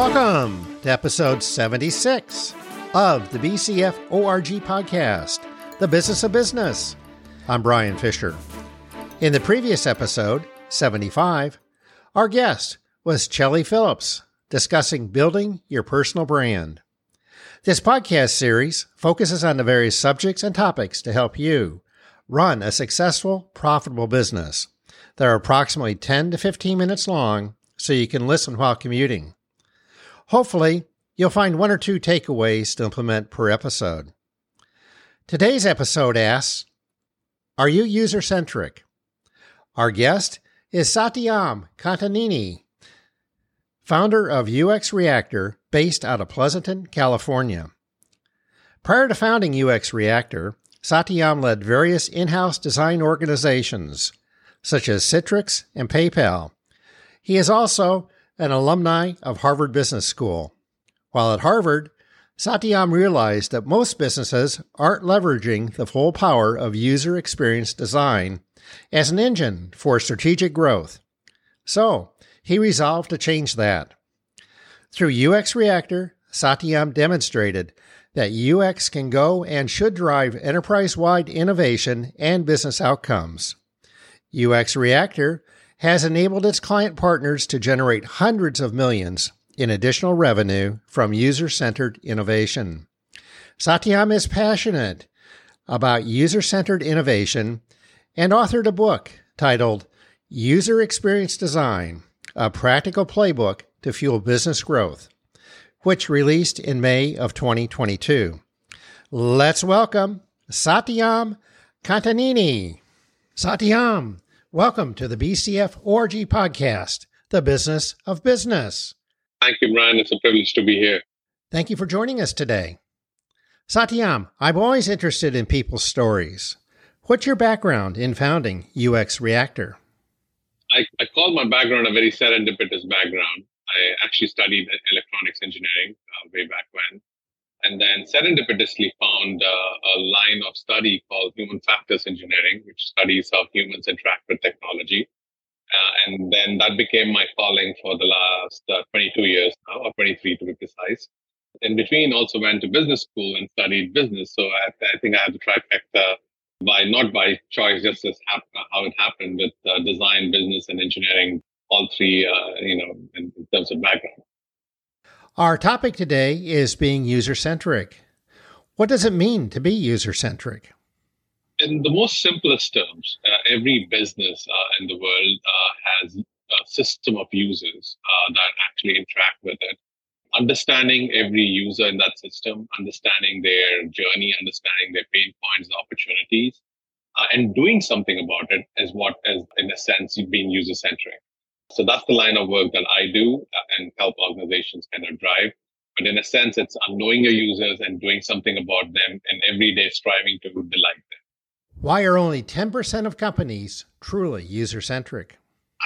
Welcome to episode 76 of the BCF ORG podcast, The Business of Business. I'm Brian Fisher. In the previous episode, 75, our guest was Chelly Phillips discussing building your personal brand. This podcast series focuses on the various subjects and topics to help you run a successful, profitable business. They're approximately 10 to 15 minutes long, so you can listen while commuting. Hopefully, you'll find one or two takeaways to implement per episode. Today's episode asks Are you user centric? Our guest is Satyam Kantamneni, founder of UX Reactor, based out of Pleasanton, California. Prior to founding UX Reactor, Satyam led various in house design organizations, such as Citrix and PayPal. He is also an alumni of Harvard Business School. While at Harvard, Satyam realized that most businesses aren't leveraging the full power of user experience design as an engine for strategic growth. So, he resolved to change that. Through UX Reactor, Satyam demonstrated that UX can go and should drive enterprise wide innovation and business outcomes. UX Reactor has enabled its client partners to generate hundreds of millions in additional revenue from user centered innovation. Satyam is passionate about user centered innovation and authored a book titled User Experience Design A Practical Playbook to Fuel Business Growth, which released in May of 2022. Let's welcome Satyam Kantamneni. Satyam, Welcome to the BCF ORG podcast, the business of business. Thank you, Brian. It's a privilege to be here. Thank you for joining us today. Satyam, I'm always interested in people's stories. What's your background in founding UX Reactor? I, I call my background a very serendipitous background. I actually studied electronics engineering uh, way back when and then serendipitously found uh, a line of study called human factors engineering, which studies how humans interact with technology. Uh, and then that became my calling for the last uh, 22 years now, or 23 to be precise. In between, also went to business school and studied business. So I, I think I have the trifecta by not by choice, just as hap- how it happened with uh, design, business, and engineering, all three, uh, you know, in, in terms of background. Our topic today is being user centric. What does it mean to be user centric? In the most simplest terms, uh, every business uh, in the world uh, has a system of users uh, that actually interact with it. Understanding every user in that system, understanding their journey, understanding their pain points, opportunities, uh, and doing something about it is what is, in a sense, being user centric. So that's the line of work that I do uh, and help organizations kind of drive. But in a sense, it's knowing your users and doing something about them and every day striving to delight them. Why are only 10% of companies truly user centric?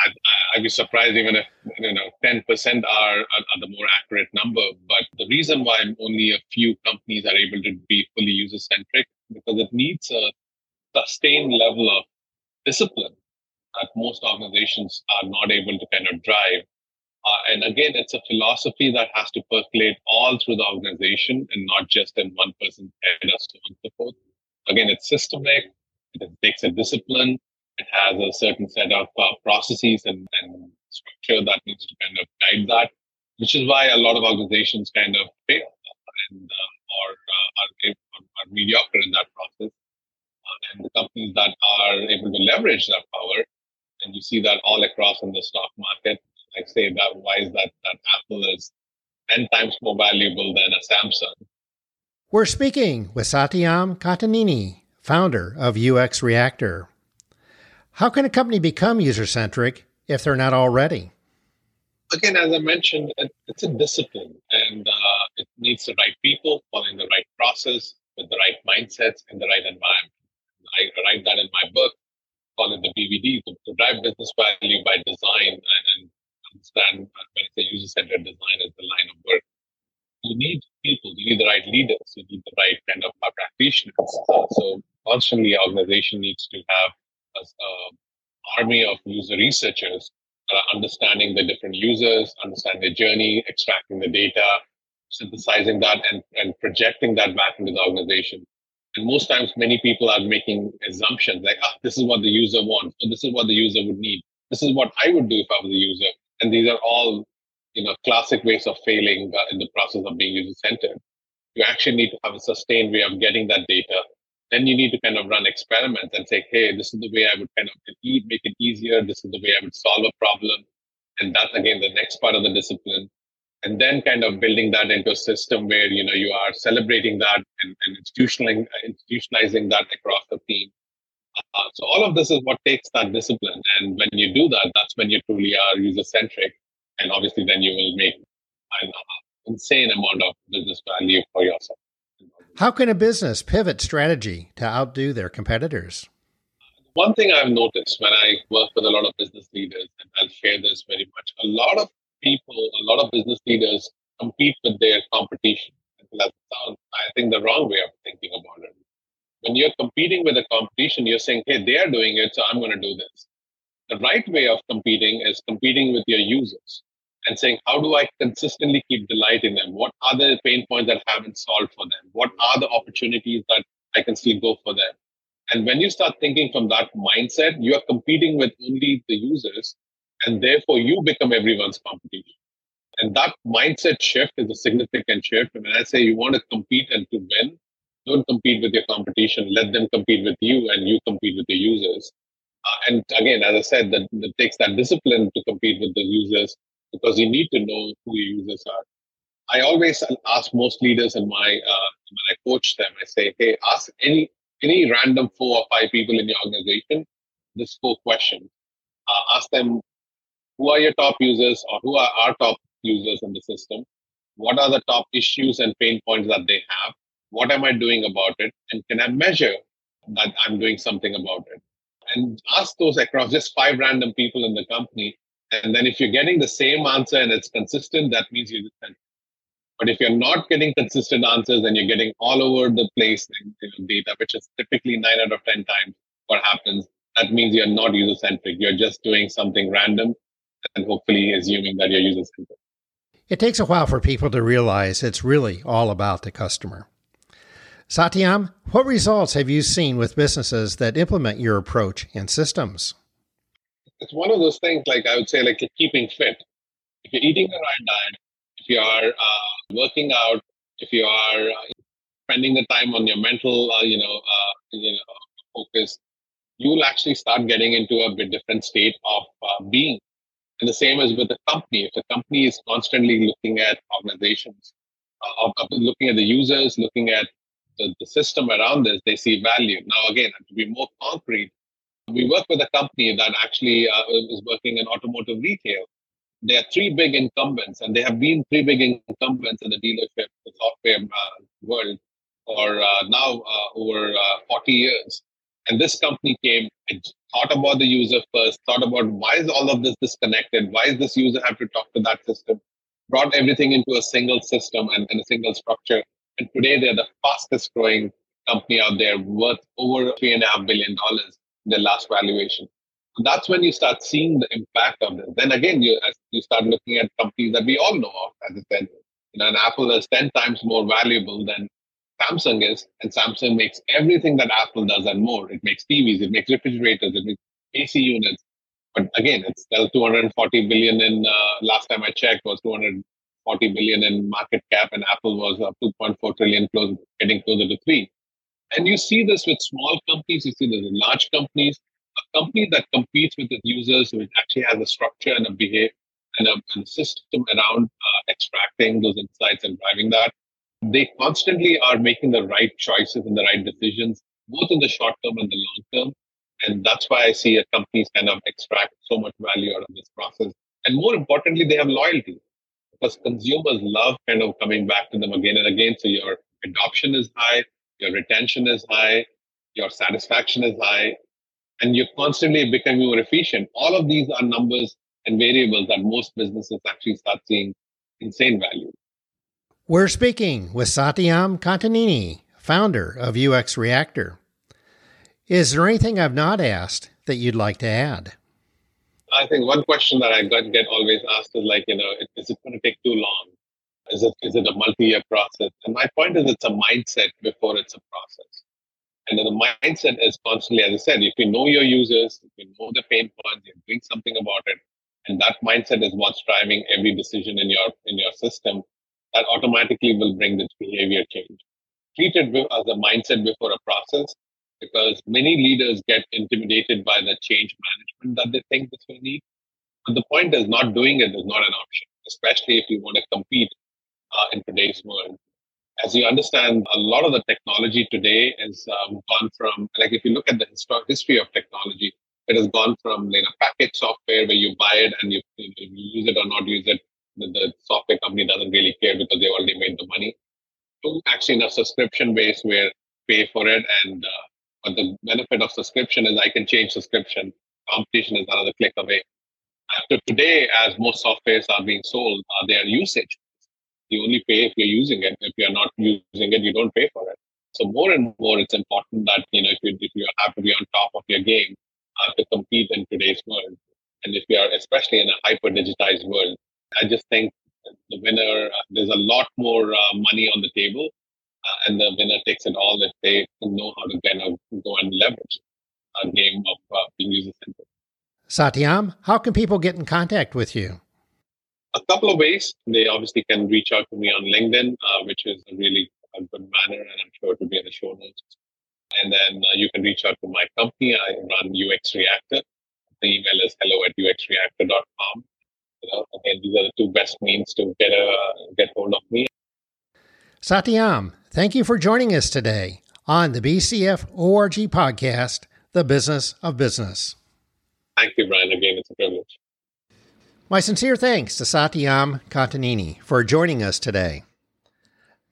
I'd, I'd, be surprised even if you know 10% are, are, are the more accurate number. But the reason why only a few companies are able to be fully user centric because it needs a sustained level of discipline that most organizations are not able to kind of drive. Uh, and again, it's a philosophy that has to percolate all through the organization and not just in one person's head or so on and so forth. Again, it's systemic. It takes a discipline. It has a certain set of uh, processes and, and structure that needs to kind of guide that, which is why a lot of organizations kind of fail and uh, or uh, are, are, mediocre in that process. Uh, and the companies that are able to leverage that power and you see that all across in the stock market. Like say that why is that that Apple is ten times more valuable than a Samsung? We're speaking with Satyam Kantamneni, founder of UX Reactor. How can a company become user centric if they're not already? Again, as I mentioned, it's a discipline and uh, it needs the right people following the right process with the right mindsets in the right environment. I write that in my book call it the BVD, to, to drive business value by design and, and understand when it's a user-centered design is the line of work. You need people, you need the right leaders, you need the right kind of practitioners. So constantly, organization needs to have an army of user researchers uh, understanding the different users, understanding the journey, extracting the data, synthesizing that, and, and projecting that back into the organization. Most times, many people are making assumptions like, ah, this is what the user wants, or this is what the user would need. This is what I would do if I was a user. And these are all, you know, classic ways of failing uh, in the process of being user centered. You actually need to have a sustained way of getting that data. Then you need to kind of run experiments and say, hey, this is the way I would kind of make it easier. This is the way I would solve a problem. And that's again the next part of the discipline and then kind of building that into a system where you know you are celebrating that and, and institutionalizing, institutionalizing that across the team. Uh, so all of this is what takes that discipline. And when you do that that's when you truly are user centric and obviously then you will make an insane amount of business value for yourself. How can a business pivot strategy to outdo their competitors? One thing I've noticed when I work with a lot of business leaders, and I'll share this very much, a lot of a lot of business leaders compete with their competition. That sounds, I think, the wrong way of thinking about it. When you're competing with a competition, you're saying, hey, they're doing it, so I'm going to do this. The right way of competing is competing with your users and saying, how do I consistently keep delighting them? What are the pain points that haven't solved for them? What are the opportunities that I can still go for them? And when you start thinking from that mindset, you are competing with only the users and therefore you become everyone's competition. And that mindset shift is a significant shift. And when I say you want to compete and to win, don't compete with your competition. Let them compete with you, and you compete with the users. Uh, and again, as I said, that, that takes that discipline to compete with the users because you need to know who your users are. I always ask most leaders in my uh, when I coach them, I say, "Hey, ask any any random four or five people in your organization this four questions. Uh, ask them who are your top users or who are our top users in the system? What are the top issues and pain points that they have? What am I doing about it? And can I measure that I'm doing something about it? And ask those across just five random people in the company. And then if you're getting the same answer and it's consistent, that means you're but if you're not getting consistent answers and you're getting all over the place in data, which is typically nine out of 10 times what happens, that means you're not user centric. You're just doing something random and hopefully assuming that your users can. It takes a while for people to realize it's really all about the customer. Satyam, what results have you seen with businesses that implement your approach and systems? It's one of those things, like I would say, like keeping fit. If you're eating the right diet, if you are uh, working out, if you are uh, spending the time on your mental, uh, you know, uh, you know, focus, you will actually start getting into a bit different state of uh, being and the same as with the company. If the company is constantly looking at organizations, uh, looking at the users, looking at the, the system around this, they see value. Now, again, to be more concrete, we work with a company that actually uh, is working in automotive retail. There are three big incumbents, and they have been three big incumbents in the dealership, the software uh, world, for uh, now uh, over uh, 40 years. And this company came and thought about the user first, thought about why is all of this disconnected? Why does this user have to talk to that system? Brought everything into a single system and, and a single structure. And today they're the fastest growing company out there worth over three and a half billion dollars in their last valuation. That's when you start seeing the impact of this. Then again, you you start looking at companies that we all know of, as I said, you know, an Apple is 10 times more valuable than Samsung is, and Samsung makes everything that Apple does and more. It makes TVs, it makes refrigerators, it makes AC units. But again, it's still 240 billion in uh, last time I checked was 240 billion in market cap, and Apple was uh, 2.4 trillion, close, getting closer to three. And you see this with small companies, you see this in large companies. A company that competes with its users, which actually has a structure and a behavior and a, and a system around uh, extracting those insights and driving that they constantly are making the right choices and the right decisions, both in the short term and the long term. And that's why I see a companies kind of extract so much value out of this process. And more importantly, they have loyalty because consumers love kind of coming back to them again and again. So your adoption is high, your retention is high, your satisfaction is high, and you're constantly becoming more efficient. All of these are numbers and variables that most businesses actually start seeing insane value. We're speaking with Satyam Kantamneni, founder of UX Reactor. Is there anything I've not asked that you'd like to add? I think one question that I get, always asked is like, you know, is it going to take too long? Is it is it a multi-year process? And my point is, it's a mindset before it's a process. And the mindset is constantly, as I said, if you know your users, if you know the pain points, you're doing something about it, and that mindset is what's driving every decision in your in your system, that automatically will bring this behavior change. Treat it as a mindset before a process, because many leaders get intimidated by the change management that they think this will need. But the point is, not doing it is not an option, especially if you want to compete uh, in today's world. As you understand, a lot of the technology today has um, gone from, like, if you look at the histor- history of technology, it has gone from like a package software where you buy it and you, you use it or not use it. The, the, software company doesn't really care because they already made the money. To actually in a subscription base where pay for it and uh, but the benefit of subscription is I can change subscription. Competition is another click away. After today, as most softwares are being sold, uh, they are usage. You only pay if you're using it. If you're not using it, you don't pay for it. So more and more, it's important that you know if you if you have to be on top of your game uh, to compete in today's world, and if you are especially in a hyper digitized world, I just think the winner. Uh, there's a lot more uh, money on the table, uh, and the winner takes it all if they know how to kind of go and leverage a game of uh, being user centered. Satyam, how can people get in contact with you? A couple of ways. They obviously can reach out to me on LinkedIn, uh, which is a really a good manner, and I'm sure it will be in the show notes. And then uh, you can reach out to my company. I run UX Reactor. The email is hello at uxreactor.com. You know, these are the two best means to get a get hold of me. Satyam, thank you for joining us today on the BCF ORG podcast, The Business of Business. Thank you, Brian. Again, it's a privilege. My sincere thanks to Satyam Kantamneni for joining us today.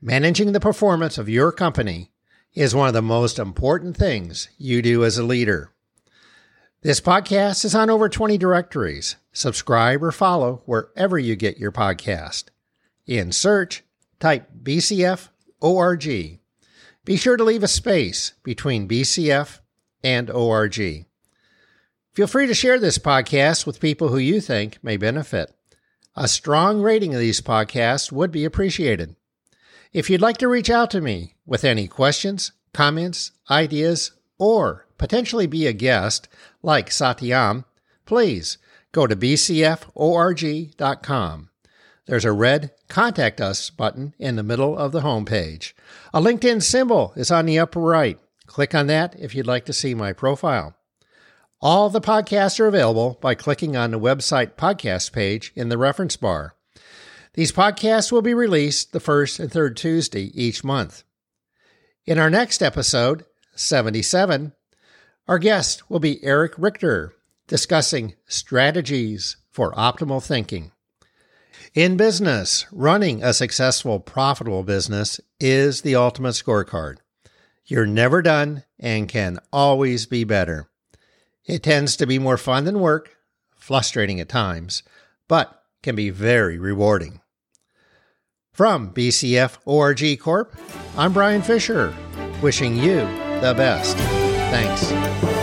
Managing the performance of your company is one of the most important things you do as a leader. This podcast is on over 20 directories. Subscribe or follow wherever you get your podcast. In search, type BCF ORG. Be sure to leave a space between BCF and ORG. Feel free to share this podcast with people who you think may benefit. A strong rating of these podcasts would be appreciated. If you'd like to reach out to me with any questions, comments, ideas, or potentially be a guest like Satyam, please go to bcforg.com. There's a red Contact Us button in the middle of the homepage. A LinkedIn symbol is on the upper right. Click on that if you'd like to see my profile. All the podcasts are available by clicking on the website podcast page in the reference bar. These podcasts will be released the first and third Tuesday each month. In our next episode, 77, our guest will be Eric Richter discussing strategies for optimal thinking. In business, running a successful, profitable business is the ultimate scorecard. You're never done and can always be better. It tends to be more fun than work, frustrating at times, but can be very rewarding. From BCF ORG Corp, I'm Brian Fisher, wishing you the best. Thanks.